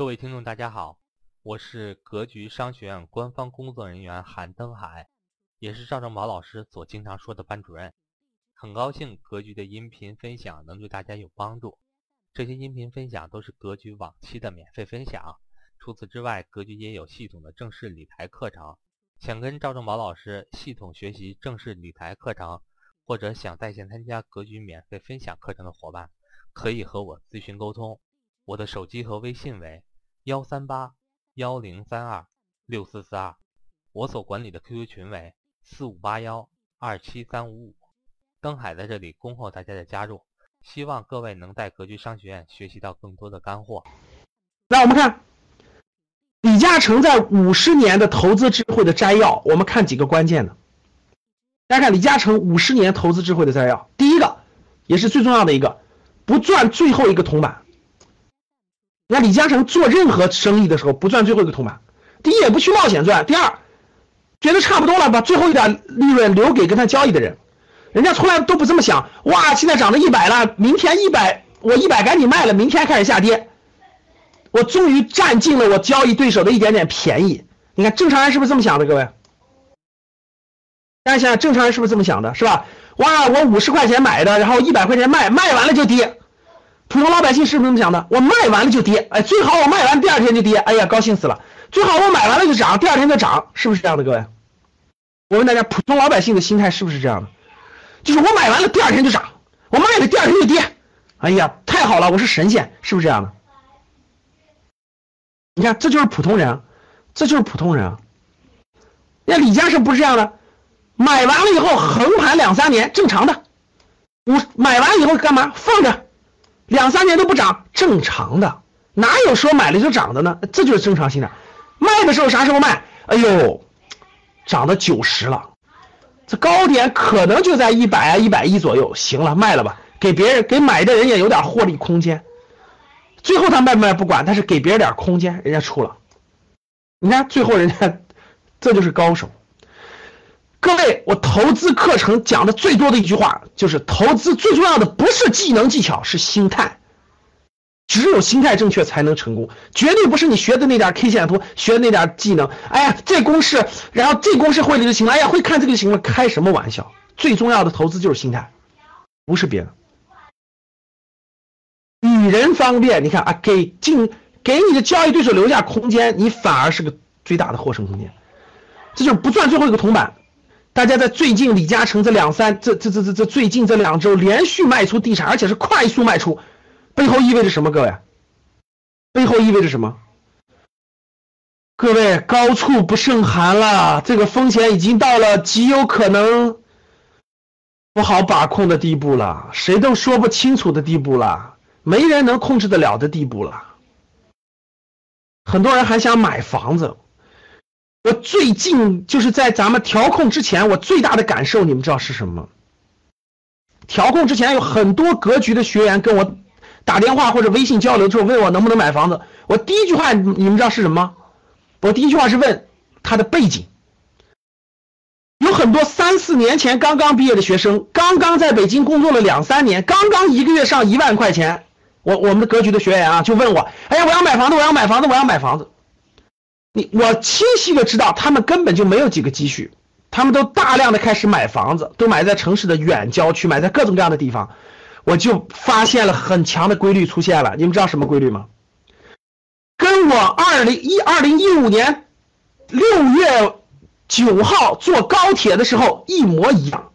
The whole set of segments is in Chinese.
各位听众，大家好，我是格局商学院官方工作人员韩登海，也是赵正宝老师所经常说的班主任。很高兴格局的音频分享能对大家有帮助。这些音频分享都是格局往期的免费分享。除此之外，格局也有系统的正式理财课程。想跟赵正宝老师系统学习正式理财课程，或者想在线参加格局免费分享课程的伙伴，可以和我咨询沟通。我的手机和微信为。幺三八幺零三二六四四二，我所管理的 QQ 群为四五八幺二七三五五。登海在这里恭候大家的加入，希望各位能在格局商学院学习到更多的干货。来，我们看李嘉诚在五十年的投资智慧的摘要，我们看几个关键的。大家看李嘉诚五十年投资智慧的摘要，第一个也是最重要的一个，不赚最后一个铜板。那李嘉诚做任何生意的时候不赚最后一个铜板，第一也不去冒险赚，第二觉得差不多了，把最后一点利润留给跟他交易的人，人家从来都不这么想。哇，现在涨到一百了，明天一百，我一百赶紧卖了，明天开始下跌，我终于占尽了我交易对手的一点点便宜。你看正常人是不是这么想的？各位，大家想想正常人是不是这么想的？是吧？哇，我五十块钱买的，然后一百块钱卖，卖完了就跌。普通老百姓是不是这么想的？我卖完了就跌，哎，最好我卖完第二天就跌，哎呀，高兴死了。最好我买完了就涨，第二天就涨，是不是这样的？各位，我问大家，普通老百姓的心态是不是这样的？就是我买完了第二天就涨，我卖了第二天就跌，哎呀，太好了，我是神仙，是不是这样的？你看，这就是普通人，这就是普通人啊。那李嘉诚不是这样的，买完了以后横盘两三年，正常的。我买完以后干嘛？放着。两三年都不涨，正常的，哪有说买了就涨的呢？这就是正常心态。卖的时候啥时候卖？哎呦，涨到九十了，这高点可能就在一百啊一百一左右。行了，卖了吧，给别人给买的人也有点获利空间。最后他卖不卖不管，但是给别人点空间，人家出了。你看最后人家，这就是高手。各位，我投资课程讲的最多的一句话就是：投资最重要的不是技能技巧，是心态。只有心态正确才能成功，绝对不是你学的那点 K 线图，学的那点技能。哎呀，这公式，然后这公式会了就行了。哎呀，会看这个就行了。开什么玩笑？最重要的投资就是心态，不是别的。与人方便，你看啊，给进给你的交易对手留下空间，你反而是个最大的获胜空间。这就是不赚最后一个铜板。大家在最近李嘉诚这两三这这这这这最近这两周连续卖出地产，而且是快速卖出，背后意味着什么？各位，背后意味着什么？各位，高处不胜寒了，这个风险已经到了极有可能不好把控的地步了，谁都说不清楚的地步了，没人能控制得了的地步了。很多人还想买房子。我最近就是在咱们调控之前，我最大的感受，你们知道是什么？调控之前有很多格局的学员跟我打电话或者微信交流之后，问我能不能买房子。我第一句话你们知道是什么？我第一句话是问他的背景。有很多三四年前刚刚毕业的学生，刚刚在北京工作了两三年，刚刚一个月上一万块钱。我我们的格局的学员啊，就问我，哎呀，我要买房子，我要买房子，我要买房子。你我清晰的知道，他们根本就没有几个积蓄，他们都大量的开始买房子，都买在城市的远郊区，买在各种各样的地方，我就发现了很强的规律出现了。你们知道什么规律吗？跟我二零一二零一五年六月九号坐高铁的时候一模一样。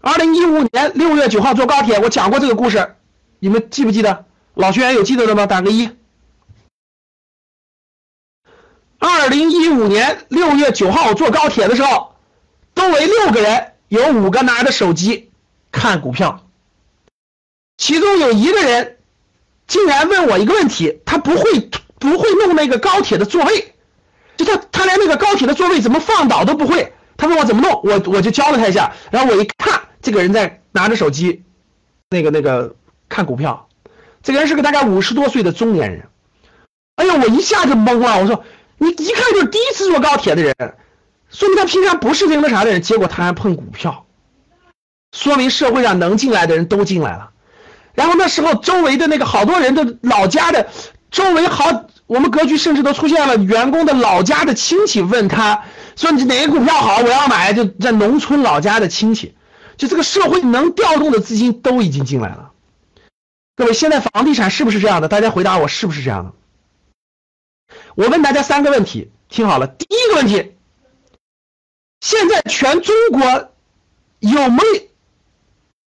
二零一五年六月九号坐高铁，我讲过这个故事，你们记不记得？老学员有记得的吗？打个一。二零一五年六月九号我坐高铁的时候，周围六个人，有五个拿着手机看股票，其中有一个人竟然问我一个问题，他不会不会弄那个高铁的座位，就他他连那个高铁的座位怎么放倒都不会，他问我怎么弄，我我就教了他一下，然后我一看，这个人在拿着手机，那个那个看股票，这个人是个大概五十多岁的中年人，哎呦，我一下就懵了，我说。你一看就是第一次坐高铁的人，说明他平常不是那个啥的人，结果他还碰股票，说明社会上能进来的人都进来了。然后那时候周围的那个好多人都老家的，周围好，我们格局甚至都出现了员工的老家的亲戚问他说：“你哪个股票好？我要买。”就在农村老家的亲戚，就这个社会能调动的资金都已经进来了。各位，现在房地产是不是这样的？大家回答我，是不是这样的？我问大家三个问题，听好了。第一个问题，现在全中国有没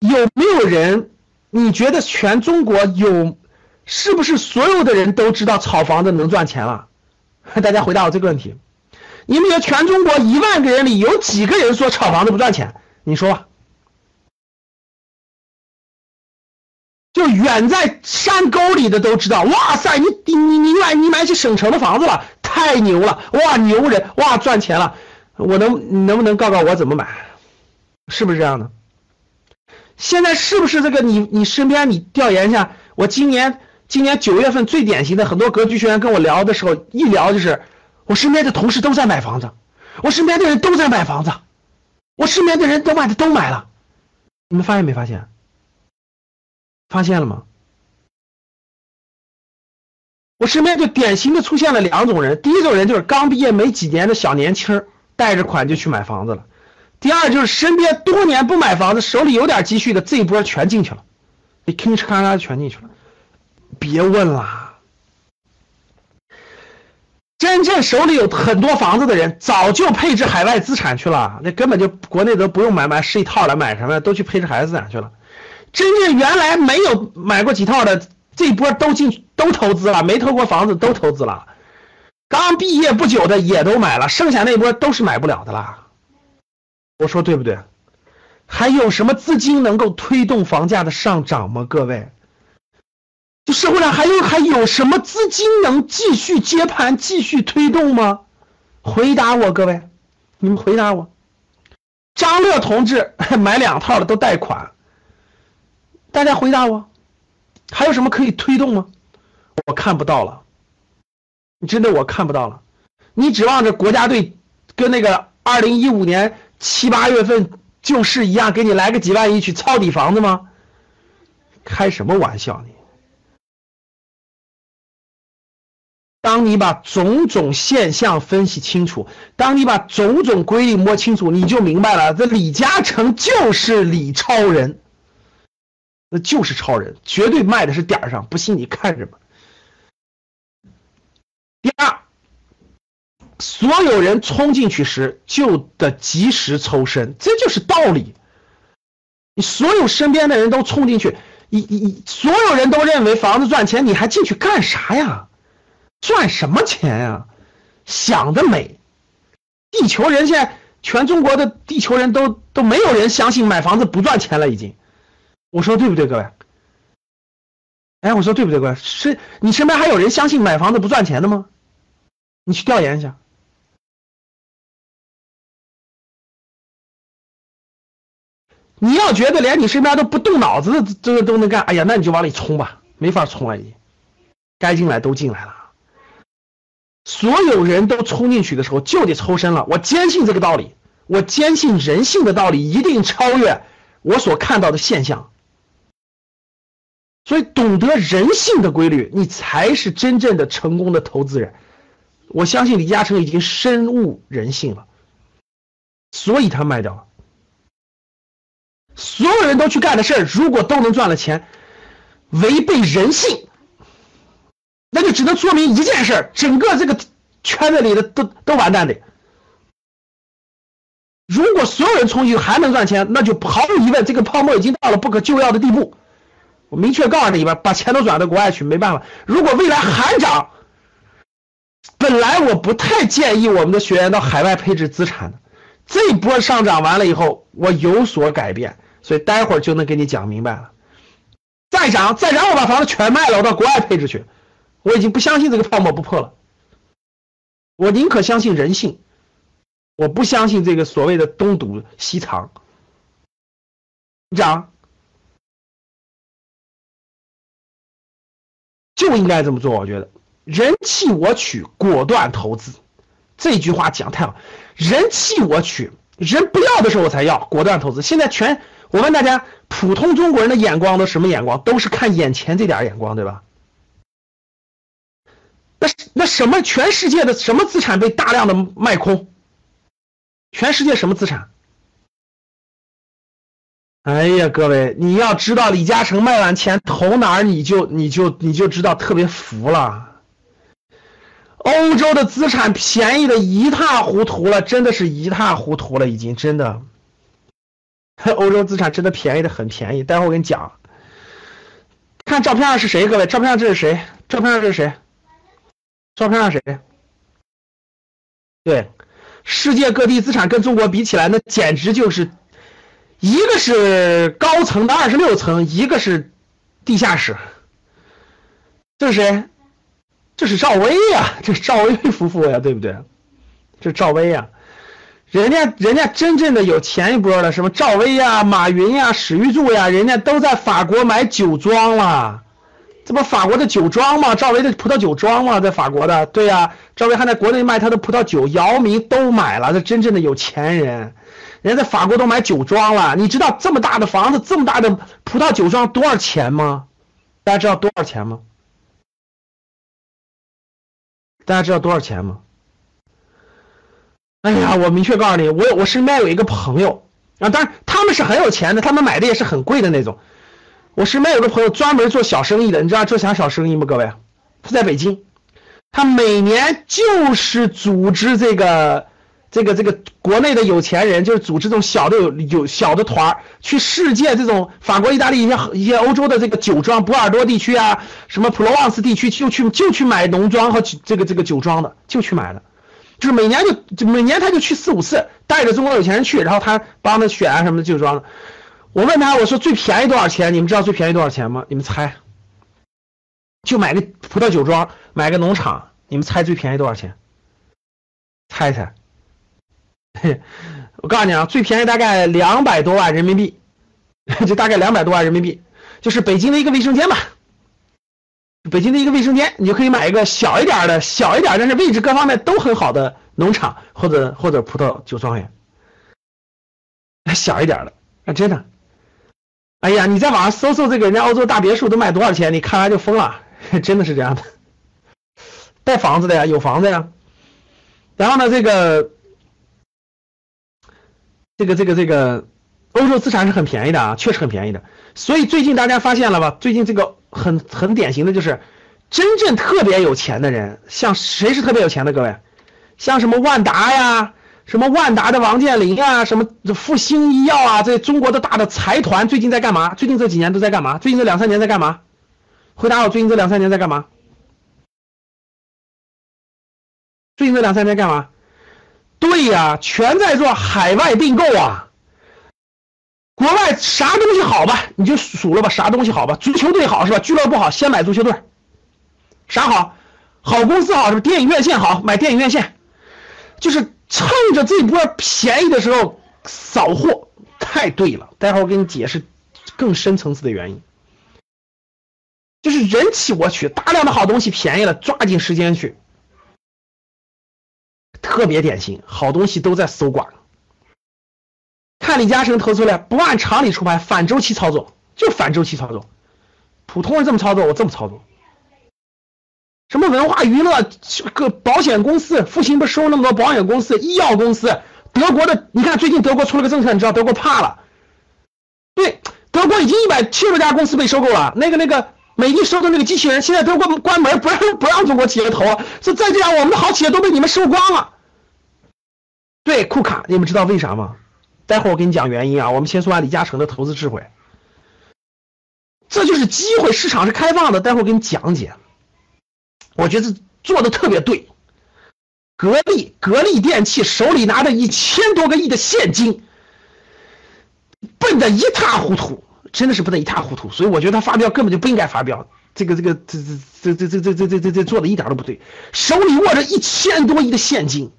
有没有人？你觉得全中国有？是不是所有的人都知道炒房子能赚钱了？大家回答我这个问题。你们觉得全中国一万个人里有几个人说炒房子不赚钱？你说吧。就远在山沟里的都知道。哇塞，你你你你买你买起省城的房子了，太牛了！哇，牛人哇赚钱了。我能你能不能告告我怎么买？是不是这样的？现在是不是这个？你你身边你调研一下，我今年。今年九月份最典型的，很多格局学员跟我聊的时候，一聊就是我身边的同事都在买房子，我身边的人都在买房子，我身边的人都买的都买了，你们发现没发现？发现了吗？我身边就典型的出现了两种人，第一种人就是刚毕业没几年的小年轻，贷着款就去买房子了；第二就是身边多年不买房子，手里有点积蓄的，这一波全进去了，你吭哧咔嚓全进去了。别问了，真正手里有很多房子的人，早就配置海外资产去了。那根本就国内都不用买买十一套了，买什么都去配置海外资产去了。真正原来没有买过几套的，这波都进都投资了，没投过房子都投资了。刚毕业不久的也都买了，剩下那波都是买不了的啦。我说对不对？还有什么资金能够推动房价的上涨吗？各位？社会上还有还有什么资金能继续接盘、继续推动吗？回答我，各位，你们回答我。张乐同志 买两套的都贷款，大家回答我，还有什么可以推动吗？我看不到了，你真的我看不到了。你指望着国家队跟那个二零一五年七八月份救市一样，给你来个几万亿去抄底房子吗？开什么玩笑你！当你把种种现象分析清楚，当你把种种规律摸清楚，你就明白了，这李嘉诚就是李超人，那就是超人，绝对卖的是点儿上，不信你看着吧。第二，所有人冲进去时就得及时抽身，这就是道理。你所有身边的人都冲进去，你你所有人都认为房子赚钱，你还进去干啥呀？赚什么钱呀？想得美！地球人现在全中国的地球人都都没有人相信买房子不赚钱了，已经。我说对不对，各位？哎，我说对不对，各位？是你身边还有人相信买房子不赚钱的吗？你去调研一下。你要觉得连你身边都不动脑子的这个都能干，哎呀，那你就往里冲吧，没法冲了，已经。该进来都进来了。所有人都冲进去的时候就得抽身了。我坚信这个道理，我坚信人性的道理一定超越我所看到的现象。所以，懂得人性的规律，你才是真正的成功的投资人。我相信李嘉诚已经深悟人性了，所以他卖掉了。所有人都去干的事儿，如果都能赚了钱，违背人性。那就只能说明一件事整个这个圈子里的都都完蛋的。如果所有人冲进去还能赚钱，那就毫无疑问，这个泡沫已经到了不可救药的地步。我明确告诉你吧，把钱都转到国外去，没办法。如果未来还涨，本来我不太建议我们的学员到海外配置资产的，这波上涨完了以后，我有所改变，所以待会儿就能给你讲明白了。再涨，再涨，我把房子全卖了，我到国外配置去。我已经不相信这个泡沫不破了，我宁可相信人性，我不相信这个所谓的东堵西藏。讲，就应该这么做。我觉得人气我取，果断投资。这句话讲太好，人气我取，人不要的时候我才要，果断投资。现在全，我问大家，普通中国人的眼光都什么眼光？都是看眼前这点眼光，对吧？那那什么？全世界的什么资产被大量的卖空？全世界什么资产？哎呀，各位，你要知道李嘉诚卖完钱投哪儿，你就你就你就知道特别服了。欧洲的资产便宜的一塌糊涂了，真的是一塌糊涂了，已经真的。欧洲资产真的便宜的很便宜，待会我跟你讲。看照片上是谁？各位，照片上这是谁？照片上这是谁？照片上谁？对，世界各地资产跟中国比起来，那简直就是一个是高层的二十六层，一个是地下室。这是谁？这是赵薇呀，这是赵薇夫妇呀，对不对？这是赵薇呀。人家人家真正的有钱一波的，什么赵薇呀、马云呀、史玉柱呀，人家都在法国买酒庄了。这不法国的酒庄吗？赵薇的葡萄酒庄吗？在法国的，对呀。赵薇还在国内卖他的葡萄酒，姚明都买了。这真正的有钱人，人家在法国都买酒庄了。你知道这么大的房子，这么大的葡萄酒庄多少钱吗？大家知道多少钱吗？大家知道多少钱吗？哎呀，我明确告诉你，我我身边有一个朋友啊，当然他们是很有钱的，他们买的也是很贵的那种。我身边有个朋友专门做小生意的，你知道做啥小生意吗？各位，他在北京，他每年就是组织这个这个这个国内的有钱人，就是组织这种小的有有小的团儿去世界这种法国、意大利一些一些欧洲的这个酒庄，波尔多地区啊，什么普罗旺斯地区，就去就去买农庄和这个这个酒庄的，就去买的。就是每年就就每年他就去四五次，带着中国有钱人去，然后他帮他选啊什么的酒庄。我问他，我说最便宜多少钱？你们知道最便宜多少钱吗？你们猜？就买个葡萄酒庄，买个农场，你们猜最便宜多少钱？猜猜？我告诉你啊，最便宜大概两百多万人民币，就大概两百多万人民币，就是北京的一个卫生间吧。北京的一个卫生间，你就可以买一个小一点的、小一点，但是位置各方面都很好的农场或者或者葡萄酒庄园，小一点的，啊，真的。哎呀，你在网上搜搜这个人家欧洲大别墅都卖多少钱，你看完就疯了，真的是这样的。带房子的呀，有房子呀。然后呢，这个这个这个这个欧洲资产是很便宜的啊，确实很便宜的。所以最近大家发现了吧？最近这个。很很典型的就是，真正特别有钱的人，像谁是特别有钱的？各位，像什么万达呀，什么万达的王健林啊，什么复星医药啊，这中国的大的财团最近在干嘛？最近这几年都在干嘛？最近这两三年在干嘛？回答我，最近这两三年在干嘛？最近这两三年干嘛？对呀，全在做海外并购啊。国外啥东西好吧，你就数了吧。啥东西好吧？足球队好是吧？俱乐部好，先买足球队。啥好？好公司好是吧？电影院线好，买电影院线。就是趁着这波便宜的时候扫货，太对了。待会儿我给你解释更深层次的原因。就是人气我取，大量的好东西便宜了，抓紧时间去。特别典型，好东西都在搜刮。看李嘉诚投出来，不按常理出牌，反周期操作，就反周期操作。普通人这么操作，我这么操作。什么文化娱乐，个保险公司，复兴不收那么多保险公司、医药公司？德国的，你看最近德国出了个政策，你知道德国怕了。对，德国已经一百七十多家公司被收购了。那个那个美的收的那个机器人，现在德国关门，不让不让中国企业投，这再这样，我们的好企业都被你们收光了。对，库卡，你们知道为啥吗？待会儿我给你讲原因啊，我们先说完李嘉诚的投资智慧，这就是机会，市场是开放的。待会儿给你讲解，我觉得做的特别对。格力，格力电器手里拿着一千多个亿的现金，笨的一塌糊涂，真的是笨的一塌糊涂。所以我觉得他发飙根本就不应该发飙，这个这个这这这这这这这这这做的一点都不对。手里握着一千多亿的现金，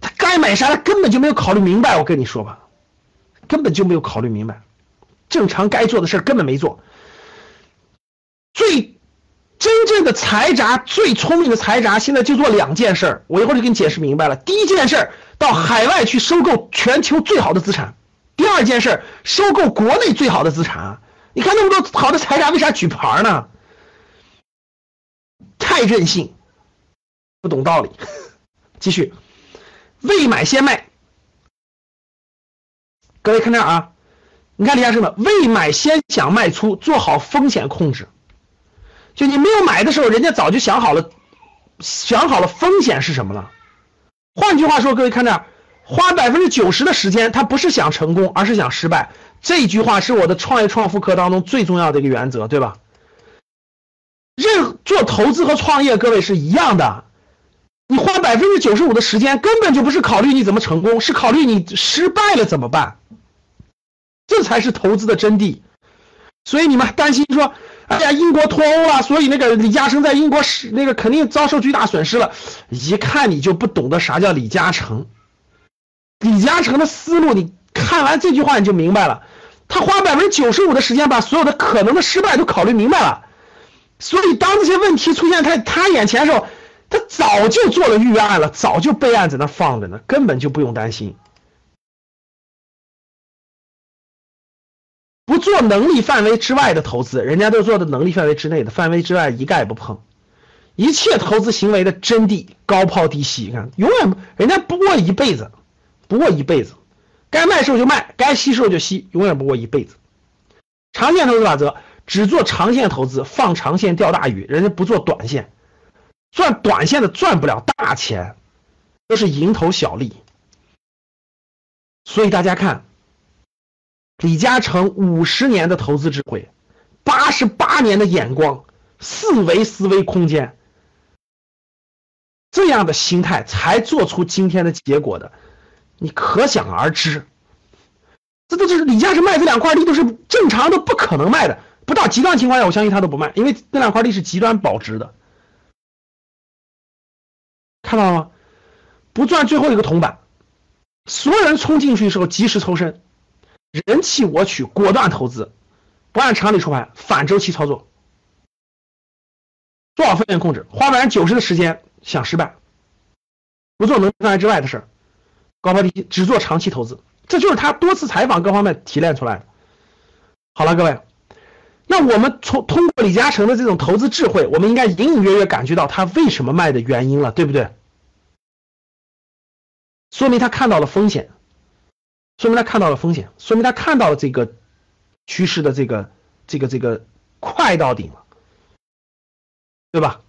他该买啥他根本就没有考虑明白。我跟你说吧。根本就没有考虑明白，正常该做的事根本没做。最真正的财阀，最聪明的财阀，现在就做两件事我一会儿就给你解释明白了。第一件事到海外去收购全球最好的资产；第二件事收购国内最好的资产。你看那么多好的财阀，为啥举牌呢？太任性，不懂道理。继续，未买先卖。各位看这儿啊，你看李嘉诚的未买先想卖出，做好风险控制。就你没有买的时候，人家早就想好了，想好了风险是什么了。换句话说，各位看这，花百分之九十的时间，他不是想成功，而是想失败。这句话是我的创业创富课当中最重要的一个原则，对吧？任做投资和创业，各位是一样的。你花百分之九十五的时间，根本就不是考虑你怎么成功，是考虑你失败了怎么办。这才是投资的真谛。所以你们担心说，哎呀，英国脱欧了，所以那个李嘉诚在英国是那个肯定遭受巨大损失了。一看你就不懂得啥叫李嘉诚。李嘉诚的思路，你看完这句话你就明白了。他花百分之九十五的时间，把所有的可能的失败都考虑明白了。所以当这些问题出现他他眼前的时候，他早就做了预案了，早就备案在那放着呢，根本就不用担心。做能力范围之外的投资，人家都做的能力范围之内的，范围之外一概不碰。一切投资行为的真谛，高抛低吸。你看，永远人家不过一辈子，不过一辈子，该卖时候就卖，该吸时候就吸，永远不过一辈子。长线投资法则，只做长线投资，放长线钓大鱼，人家不做短线，赚短线的赚不了大钱，都是蝇头小利。所以大家看。李嘉诚五十年的投资智慧，八十八年的眼光，四维思维空间，这样的心态才做出今天的结果的，你可想而知。这都是李嘉诚卖这两块地都是正常的，不可能卖的。不到极端情况下，我相信他都不卖，因为那两块地是极端保值的。看到了吗？不赚最后一个铜板，所有人冲进去的时候及时抽身。人气我取，果断投资，不按常理出牌，反周期操作，做好风险控制，花百分之九十的时间想失败，不做能力范围之外的事儿，高抛低吸，只做长期投资，这就是他多次采访各方面提炼出来的。好了，各位，那我们从通过李嘉诚的这种投资智慧，我们应该隐隐约约感觉到他为什么卖的原因了，对不对？说明他看到了风险。说明他看到了风险，说明他看到了这个趋势的这个这个这个快到顶了，对吧？